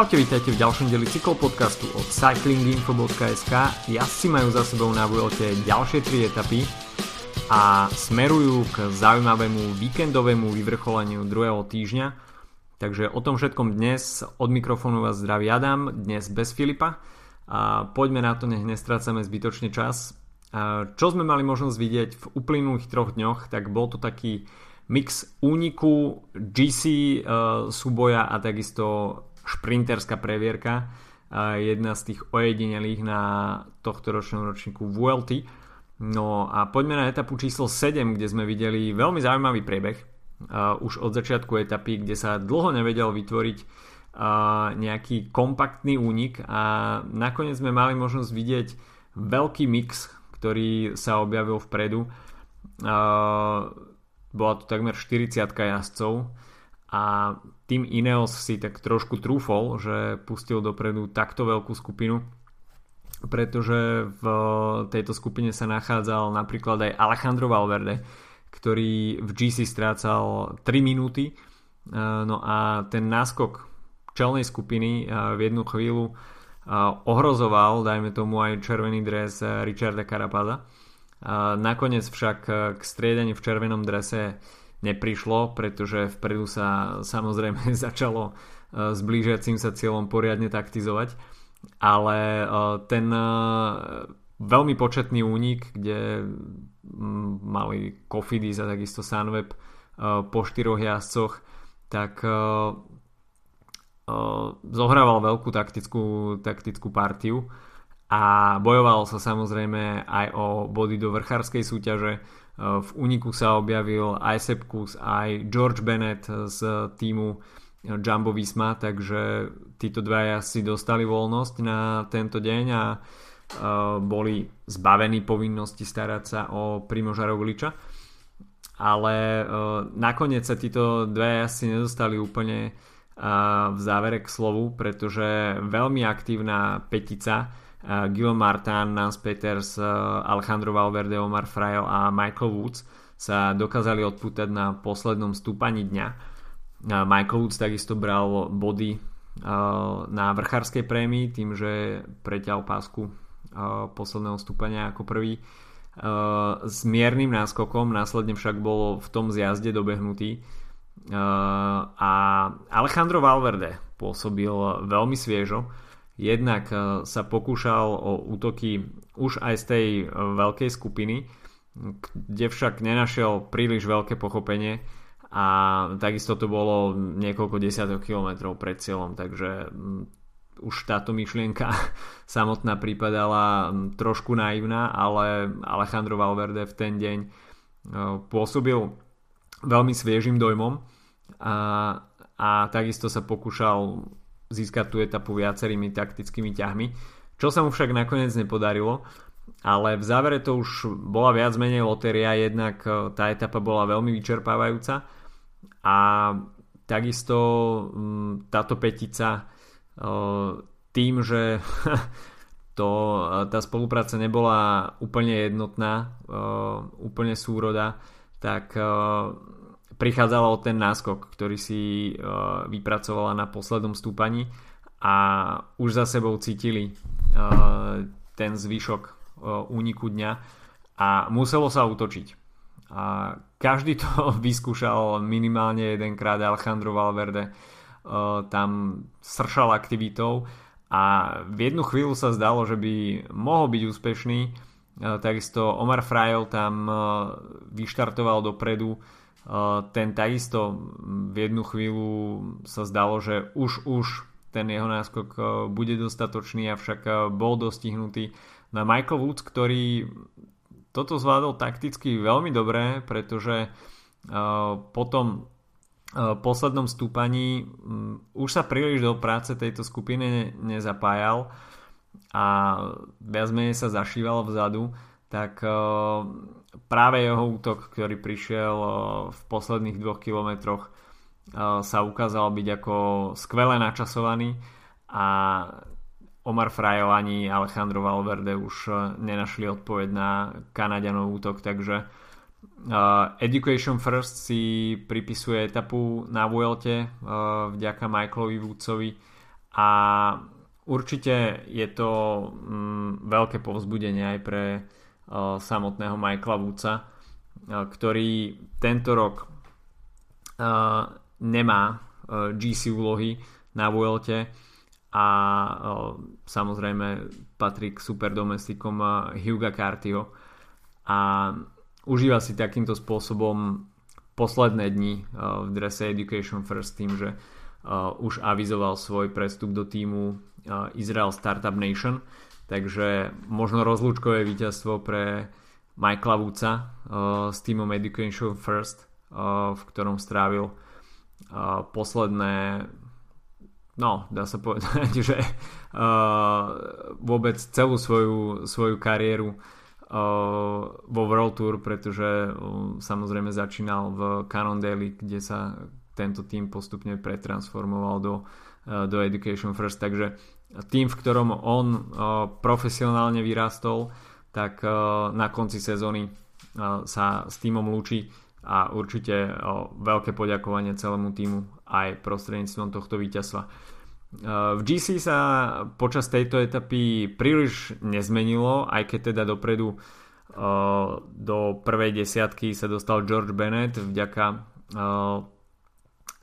Čaute, vítajte v ďalšom deli cyklopodcastu od cyclinginfo.sk. Jazdci majú za sebou na Vuelte ďalšie tri etapy a smerujú k zaujímavému víkendovému vyvrcholeniu druhého týždňa. Takže o tom všetkom dnes od mikrofónu vás zdraví Adam, dnes bez Filipa. A poďme na to, nech nestrácame zbytočne čas. A čo sme mali možnosť vidieť v uplynulých troch dňoch, tak bol to taký mix úniku, GC uh, súboja a takisto šprinterská previerka, jedna z tých ojedinelých na tohto ročnom ročníku VLT. No a poďme na etapu číslo 7, kde sme videli veľmi zaujímavý priebeh. Už od začiatku etapy, kde sa dlho nevedel vytvoriť nejaký kompaktný únik a nakoniec sme mali možnosť vidieť veľký mix, ktorý sa objavil vpredu. Bola tu takmer 40 jazdcov a tým Ineos si tak trošku trúfol, že pustil dopredu takto veľkú skupinu, pretože v tejto skupine sa nachádzal napríklad aj Alejandro Valverde, ktorý v GC strácal 3 minúty, e, no a ten náskok čelnej skupiny e, v jednu chvíľu e, ohrozoval, dajme tomu aj červený dres Richarda Carapaza. Nakoniec však k striedaniu v červenom drese neprišlo, pretože vpredu sa samozrejme začalo e, s blížiacim sa cieľom poriadne taktizovať, ale e, ten e, veľmi početný únik, kde mali Kofidis a takisto Sunweb po štyroch jazdcoch, tak zohrával veľkú taktickú, taktickú partiu a bojoval sa samozrejme aj o body do vrchárskej súťaže v úniku sa objavil aj Sepkus, aj George Bennett z týmu Jumbo Visma, takže títo dvaja si dostali voľnosť na tento deň a boli zbavení povinnosti starať sa o Primoža Rogliča. Ale nakoniec sa títo dvaja si nedostali úplne v závere k slovu, pretože veľmi aktívna petica Guillaume Martin, Nance Peters, Alejandro Valverde, Omar Frail a Michael Woods sa dokázali odpútať na poslednom stúpaní dňa. Michael Woods takisto bral body na vrchárskej prémii tým, že preťal pásku posledného stúpania ako prvý s miernym náskokom, následne však bol v tom zjazde dobehnutý. A Alejandro Valverde pôsobil veľmi sviežo Jednak e, sa pokúšal o útoky už aj z tej e, veľkej skupiny, kde však nenašiel príliš veľké pochopenie a takisto to bolo niekoľko desiatok kilometrov pred cieľom, takže už táto myšlienka samotná pripadala trošku naivná, ale Alejandro Valverde v ten deň e, pôsobil veľmi sviežým dojmom a, a takisto sa pokúšal získať tú etapu viacerými taktickými ťahmi, čo sa mu však nakoniec nepodarilo, ale v závere to už bola viac menej lotéria, jednak e, tá etapa bola veľmi vyčerpávajúca a takisto táto petica e, tým, že to, e, tá spolupráca nebola úplne jednotná, úplne súroda, tak prichádzala o ten náskok, ktorý si uh, vypracovala na poslednom stúpaní a už za sebou cítili uh, ten zvyšok uh, úniku dňa a muselo sa utočiť. A každý to vyskúšal minimálne jedenkrát Alejandro Valverde tam sršal aktivitou a v jednu chvíľu sa zdalo, že by mohol byť úspešný. Takisto Omar Frajel tam vyštartoval dopredu ten takisto v jednu chvíľu sa zdalo, že už už ten jeho náskok bude dostatočný, avšak bol dostihnutý na Michael Woods, ktorý toto zvládol takticky veľmi dobre, pretože po tom poslednom stúpaní už sa príliš do práce tejto skupiny nezapájal a viac menej sa zašíval vzadu, tak práve jeho útok, ktorý prišiel eh, v posledných dvoch kilometroch eh, sa ukázal byť ako skvele načasovaný a Omar Frajo ani Alejandro Valverde už eh, nenašli odpoveď na Kanadianov útok, takže Education First si pripisuje etapu na Vuelte vďaka Michaelovi Woodsovi a určite je to mm, veľké povzbudenie aj pre samotného Michaela Woodsa, ktorý tento rok nemá GC úlohy na Vuelte a samozrejme patrí k super domestikom uh, Huga Cartio a užíva si takýmto spôsobom posledné dni v drese Education First tým, že už avizoval svoj prestup do týmu Israel Startup Nation takže možno rozlúčkové víťazstvo pre Michaela Woodsa uh, s týmom Education First uh, v ktorom strávil uh, posledné no, dá sa povedať, že uh, vôbec celú svoju, svoju kariéru uh, vo World Tour, pretože uh, samozrejme začínal v Cannondale, kde sa tento tým postupne pretransformoval do, uh, do Education First, takže tým, v ktorom on uh, profesionálne vyrastol, tak uh, na konci sezóny uh, sa s týmom lúči a určite veľké poďakovanie celému týmu aj prostredníctvom tohto víťazstva. V GC sa počas tejto etapy príliš nezmenilo, aj keď teda dopredu do prvej desiatky sa dostal George Bennett vďaka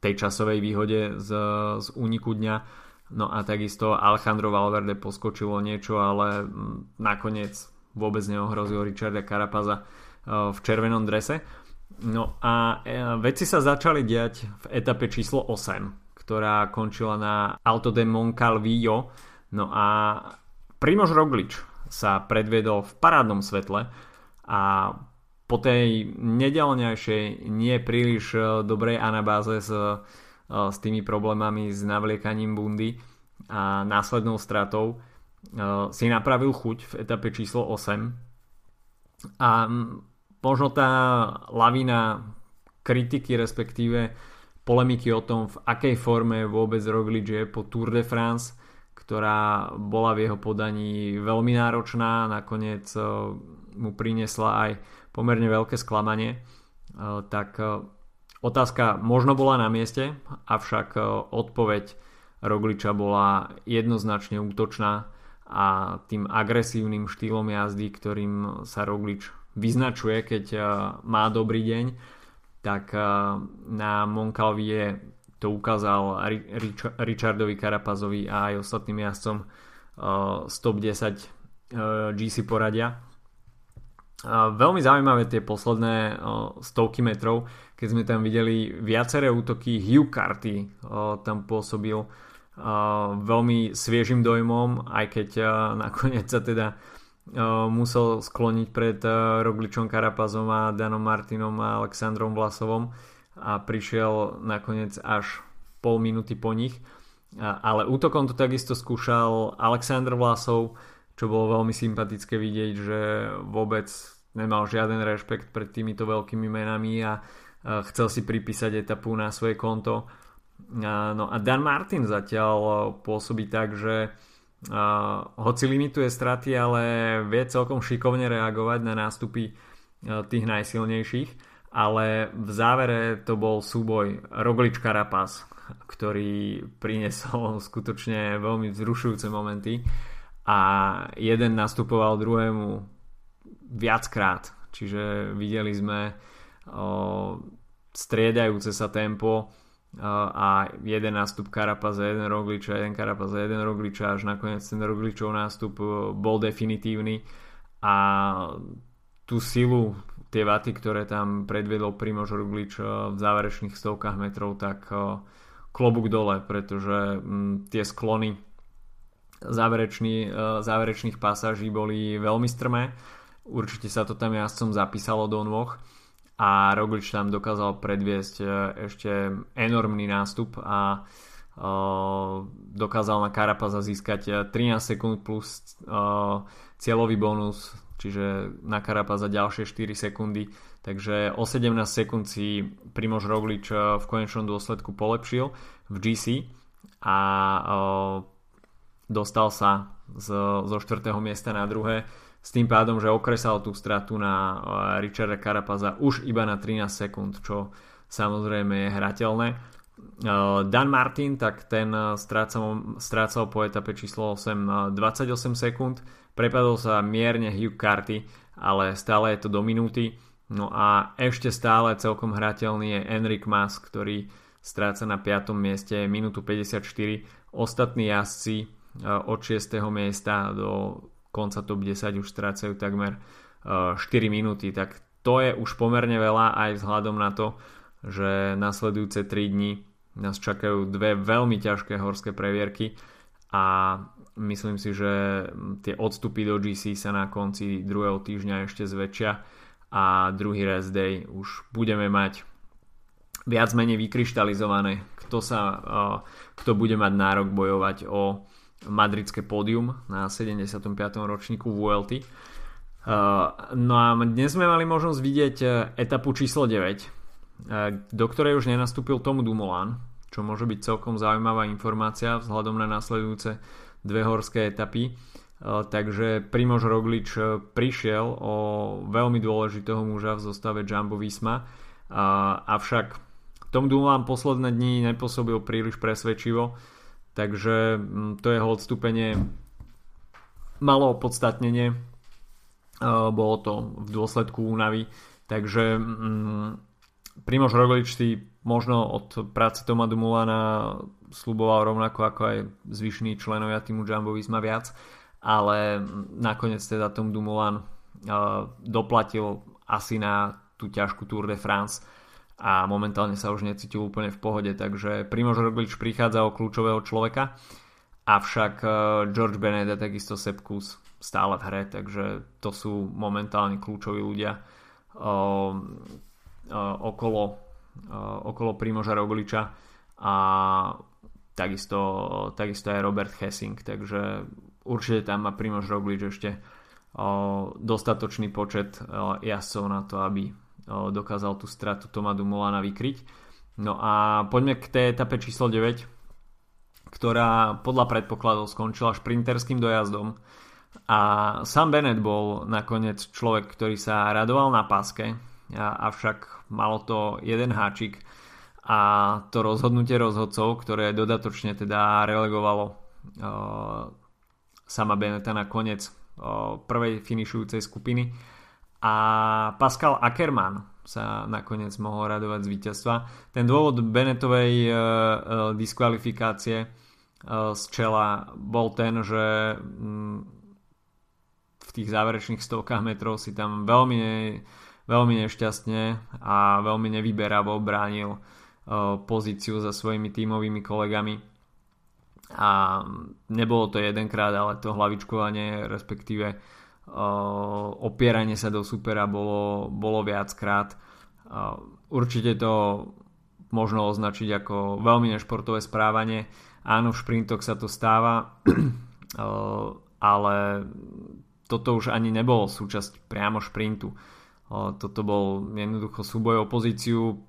tej časovej výhode z, z úniku dňa. No a takisto Alejandro Valverde poskočilo niečo, ale nakoniec vôbec neohrozil Richarda Carapaza v červenom drese. No a e, veci sa začali diať v etape číslo 8 ktorá končila na Alto de Moncalvillo. No a Primož Roglič sa predvedol v parádnom svetle a po tej nedelňajšej nie príliš e, dobrej anabáze e, s tými problémami s navliekaním bundy a následnou stratou e, si napravil chuť v etape číslo 8 a možno tá lavina kritiky respektíve polemiky o tom, v akej forme vôbec Roglič je po Tour de France, ktorá bola v jeho podaní veľmi náročná, nakoniec eh, mu priniesla aj pomerne veľké sklamanie. Eh, tak eh, otázka možno bola na mieste, avšak odpoveď Rogliča bola jednoznačne útočná a tým agresívnym štýlom jazdy, ktorým sa Roglič vyznačuje, keď má dobrý deň, tak eh, na Moncalvie to ukázal Richardovi Karapazovi a aj ostatným jazdcom z top 10 GC poradia. Veľmi zaujímavé tie posledné stovky metrov, keď sme tam videli viaceré útoky. Hugh Carty tam pôsobil veľmi sviežým dojmom, aj keď nakoniec sa teda musel skloniť pred Rogličom Karapazom a Danom Martinom a Alexandrom Vlasovom a prišiel nakoniec až pol minúty po nich. Ale útokom to takisto skúšal Alexander Vlasov, čo bolo veľmi sympatické vidieť, že vôbec nemal žiaden rešpekt pred týmito veľkými menami a chcel si pripísať etapu na svoje konto. No a Dan Martin zatiaľ pôsobí tak, že hoci limituje straty, ale vie celkom šikovne reagovať na nástupy tých najsilnejších, ale v závere to bol súboj Roglič Karapaz, ktorý priniesol skutočne veľmi vzrušujúce momenty a jeden nastupoval druhému viackrát, čiže videli sme striedajúce sa tempo a jeden nástup Karapaza, jeden Rogliča, jeden Karapaza, jeden Rogliča, až nakoniec ten Rogličov nástup bol definitívny a tú silu, tie vaty, ktoré tam predviedol Primož Roglič v záverečných stovkách metrov, tak klobúk dole, pretože tie sklony záverečný, záverečných pasáží boli veľmi strmé. Určite sa to tam jazdcom zapísalo do nôh. A Roglič tam dokázal predviesť e, ešte enormný nástup a e, dokázal na Karapaza získať 13 e, sekúnd plus cieľový bonus, čiže na Karapaza ďalšie 4 sekundy, takže o 17 sekúnd si Primož Roglič v konečnom dôsledku polepšil v GC a dostal sa zo 4. miesta na druhé s tým pádom, že okresal tú stratu na eh, Richarda Carapaza už iba na 13 sekúnd, čo samozrejme je hrateľné. Dan Martin, tak ten strácal, strácal po etape číslo 8 28 sekúnd, prepadol sa mierne Hugh Carty, ale stále je to do minúty. No a ešte stále celkom hrateľný je Enric Mas, ktorý stráca na 5. mieste minútu 54. Ostatní jazdci od 6. miesta do konca top 10 už strácajú takmer 4 minúty, tak to je už pomerne veľa aj vzhľadom na to, že nasledujúce 3 dní nás čakajú dve veľmi ťažké horské previerky a myslím si, že tie odstupy do GC sa na konci druhého týždňa ešte zväčšia a druhý rest day už budeme mať viac menej vykryštalizované, kto, sa, kto bude mať nárok bojovať o madridské pódium na 75. ročníku VLT. No a dnes sme mali možnosť vidieť e, etapu číslo 9, e, do ktorej už nenastúpil Tom Dumoulin, čo môže byť celkom zaujímavá informácia vzhľadom na nasledujúce dve horské etapy. Takže Primož Roglič prišiel o veľmi dôležitého muža v zostave Jumbo Visma, avšak Tom Dumoulin posledné dni nepôsobil príliš presvedčivo Takže mm, to jeho odstúpenie malo opodstatnenie. E, bolo to v dôsledku únavy. Takže mm, Primož Roglič si možno od práce Toma Dumulana sluboval rovnako ako aj zvyšní členovia týmu Jumbo Visma viac, ale nakoniec teda Tom Dumoulin uh, doplatil asi na tú ťažkú Tour de France a momentálne sa už necítil úplne v pohode, takže Primož Roglič prichádza o kľúčového človeka, avšak e, George Bennett a takisto Sepkus stále v hre, takže to sú momentálne kľúčoví ľudia o, o, okolo, okolo Primoža Rogliča a takisto, takisto aj Robert Hessing, takže určite tam má Primož Roglič ešte dostatočný počet jazdcov na to, aby dokázal tú stratu Toma Dumolana vykryť. No a poďme k tej etape číslo 9, ktorá podľa predpokladov skončila šprinterským dojazdom a Sam Bennett bol nakoniec človek, ktorý sa radoval na páske, avšak malo to jeden háčik a to rozhodnutie rozhodcov, ktoré dodatočne teda relegovalo sama Beneta na koniec prvej finišujúcej skupiny a Pascal Ackermann sa nakoniec mohol radovať z víťazstva. Ten dôvod Benetovej uh, uh, diskvalifikácie uh, z čela bol ten, že um, v tých záverečných stovkách metrov si tam veľmi, ne, veľmi nešťastne a veľmi nevyberavo bránil pozíciu za svojimi tímovými kolegami a nebolo to jedenkrát, ale to hlavičkovanie respektíve opieranie sa do supera bolo, bolo viackrát. Určite to možno označiť ako veľmi nešportové správanie. Áno, v šprintoch sa to stáva, ale toto už ani nebolo súčasť priamo šprintu. Toto bol jednoducho súboj o pozíciu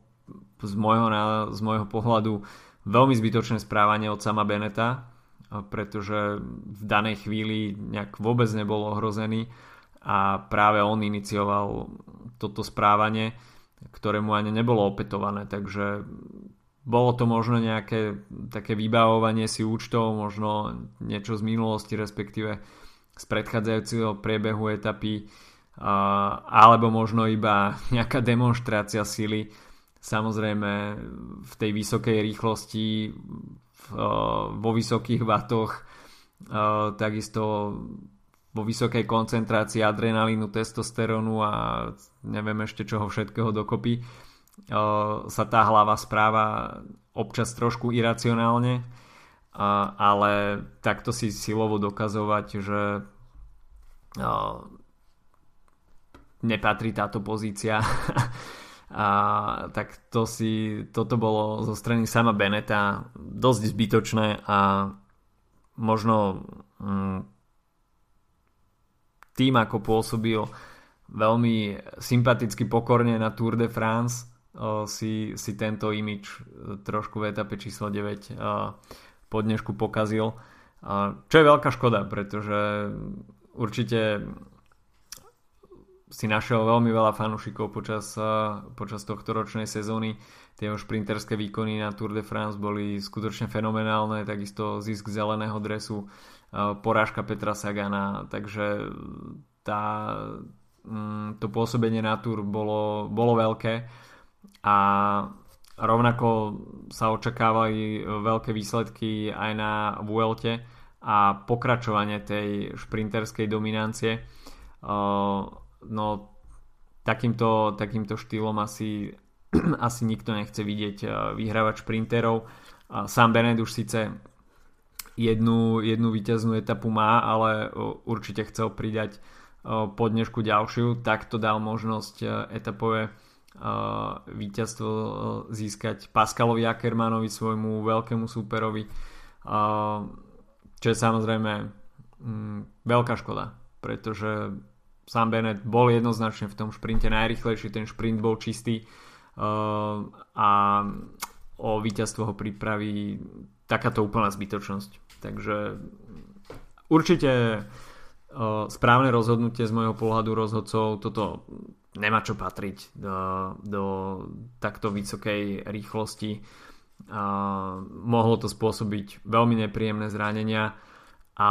z môjho, z môjho pohľadu veľmi zbytočné správanie od sama Beneta, pretože v danej chvíli nejak vôbec nebol ohrozený a práve on inicioval toto správanie, ktoré mu ani nebolo opetované, takže bolo to možno nejaké také vybavovanie si účtov, možno niečo z minulosti, respektíve z predchádzajúceho priebehu etapy, alebo možno iba nejaká demonstrácia sily. Samozrejme v tej vysokej rýchlosti vo vysokých vatoch, takisto vo vysokej koncentrácii adrenalínu, testosterónu a neviem ešte čoho všetkého dokopy sa tá hlava správa občas trošku iracionálne, ale takto si silovo dokazovať, že nepatrí táto pozícia a tak to si, toto bolo zo strany sama Beneta dosť zbytočné a možno mm, tým ako pôsobil veľmi sympaticky pokorne na Tour de France si, si tento imič e, trošku v etape číslo 9 po dnešku pokazil. Čo je veľká škoda pretože určite si našiel veľmi veľa fanúšikov počas, počas tohto ročnej sezóny. Tie šprinterské výkony na Tour de France boli skutočne fenomenálne, takisto zisk zeleného dresu, porážka Petra Sagana, takže tá, mm, to pôsobenie na Tour bolo, bolo veľké a rovnako sa očakávali veľké výsledky aj na Vuelte a pokračovanie tej šprinterskej dominancie no takýmto, takýmto štýlom asi, asi nikto nechce vidieť eh, vyhrávať šprinterov. Sám Bennett už síce jednu, jednu víťaznú etapu má, ale určite chcel pridať po dnešku ďalšiu, tak to dal možnosť eh, etapové eh, víťazstvo získať Pascalovi Ackermanovi, svojmu veľkému súperovi, čo je samozrejme mm, veľká škoda, pretože Sam Bennett bol jednoznačne v tom šprinte najrychlejší, ten šprint bol čistý uh, a o víťazstvo ho pripraví takáto úplná zbytočnosť. Takže určite uh, správne rozhodnutie z môjho pohľadu rozhodcov, toto nemá čo patriť do, do takto vysokej rýchlosti. Uh, mohlo to spôsobiť veľmi nepríjemné zranenia a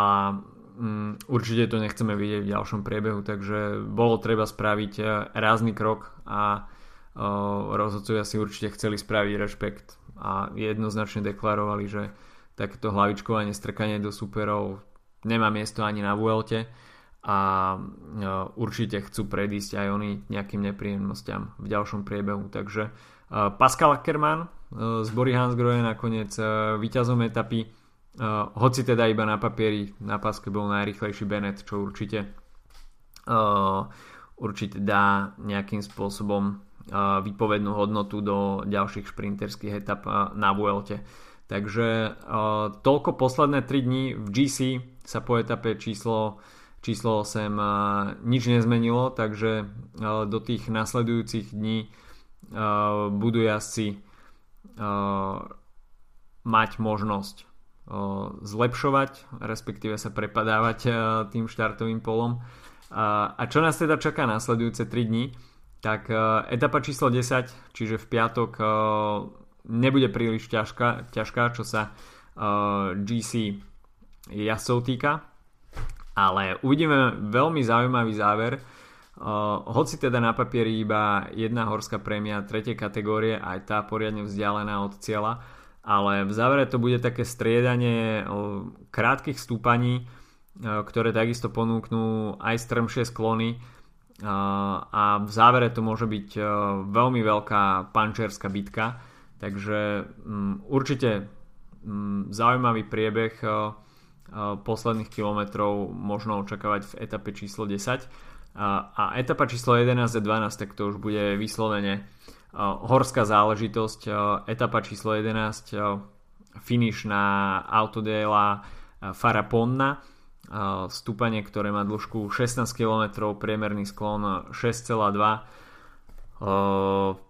Mm, určite to nechceme vidieť v ďalšom priebehu, takže bolo treba spraviť e, rázny krok a e, rozhodcovia si určite chceli spraviť rešpekt a jednoznačne deklarovali, že takéto hlavičkovanie, strkanie do superov nemá miesto ani na Vuelte a e, určite chcú predísť aj oni nejakým nepríjemnostiam v ďalšom priebehu. Takže Pascal Ackermann z Bory Hansgrohe nakoniec víťazom etapy Uh, hoci teda iba na papieri na páske bol najrychlejší Bennett, čo určite uh, určite dá nejakým spôsobom uh, vypovednú hodnotu do ďalších šprinterských etap uh, na Vuelte. Takže uh, toľko posledné 3 dní v GC sa po etape číslo, číslo 8 uh, nič nezmenilo, takže uh, do tých nasledujúcich dní uh, budú jazdci uh, mať možnosť zlepšovať, respektíve sa prepadávať tým štartovým polom. A čo nás teda čaká následujúce 3 dní? Tak etapa číslo 10, čiže v piatok nebude príliš ťažká, ťažká čo sa GC jazdcov týka, ale uvidíme veľmi zaujímavý záver. hoci teda na papieri iba jedna horská prémia tretej kategórie, aj tá poriadne vzdialená od cieľa, ale v závere to bude také striedanie krátkých stúpaní, ktoré takisto ponúknú aj strmšie sklony a v závere to môže byť veľmi veľká pančerská bitka, takže mm, určite mm, zaujímavý priebeh posledných kilometrov možno očakávať v etape číslo 10 a etapa číslo 11 a 12 tak to už bude vyslovene horská záležitosť, etapa číslo 11, finish na Autodela Faraponna, stúpanie, ktoré má dĺžku 16 km, priemerný sklon 6,2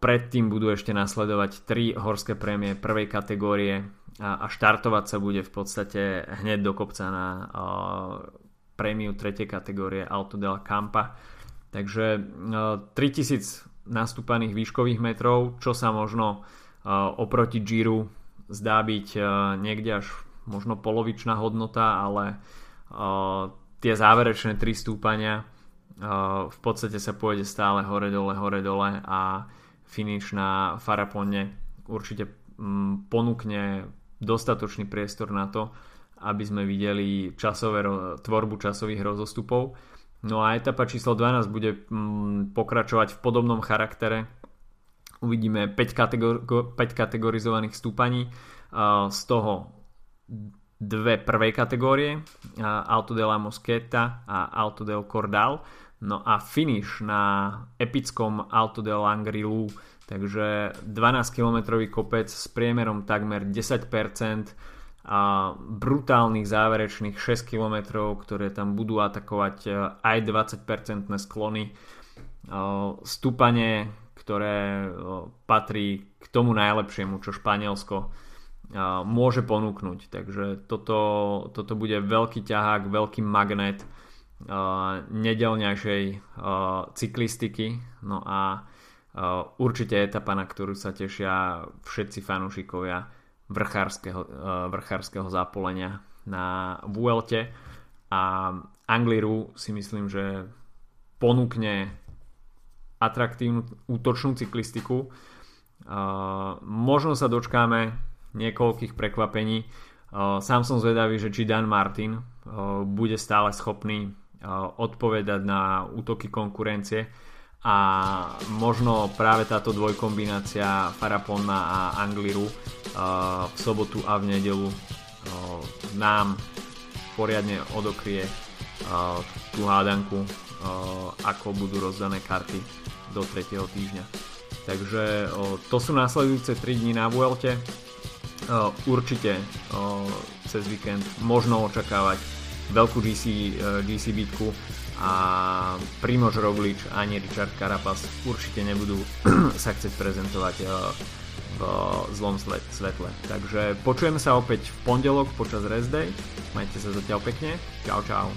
predtým budú ešte nasledovať 3 horské prémie prvej kategórie a štartovať sa bude v podstate hneď do kopca na prémiu tretej kategórie Auto della Campa. Takže 3000 nastúpaných výškových metrov, čo sa možno uh, oproti Giro zdá byť uh, niekde až možno polovičná hodnota, ale uh, tie záverečné tri stúpania v podstate sa pôjde stále hore dole, hore dole a finish na Farapone určite mm, ponúkne dostatočný priestor na to, aby sme videli časové, tvorbu časových rozostupov No a etapa číslo 12 bude mm, pokračovať v podobnom charaktere. Uvidíme 5, kategor- 5 kategorizovaných stúpaní, z toho dve prvej kategórie, Alto della Moschetta a Alto del Cordal. No a finish na epickom Alto del Langrilu, takže 12 km kopec s priemerom takmer 10%, a brutálnych záverečných 6 km, ktoré tam budú atakovať e, aj 20% sklony. E, stúpanie, ktoré e, patrí k tomu najlepšiemu, čo Španielsko môže ponúknuť. Takže toto, toto bude veľký ťahák, veľký magnet nedelňajšej cyklistiky. No a určite etapa, na ktorú sa tešia všetci fanúšikovia vrchárskeho, vrchárskeho zapolenia na Vuelte a Angliru si myslím, že ponúkne atraktívnu útočnú cyklistiku. Uh, možno sa dočkáme niekoľkých prekvapení. Uh, sám som zvedavý, že či Dan Martin uh, bude stále schopný odpovedať na útoky konkurencie a možno práve táto dvojkombinácia Faraponna a Angliru v sobotu a v nedelu nám poriadne odokrie tú hádanku, ako budú rozdané karty do 3. týždňa. Takže to sú následujúce 3 dní na Vuelte. Určite cez víkend možno očakávať veľkú GC, GC bitku a Primož Roglič ani Richard Carapaz určite nebudú sa chcieť prezentovať v zlom svetle. Takže počujeme sa opäť v pondelok počas rest. Majte sa zatiaľ pekne. Čau čau.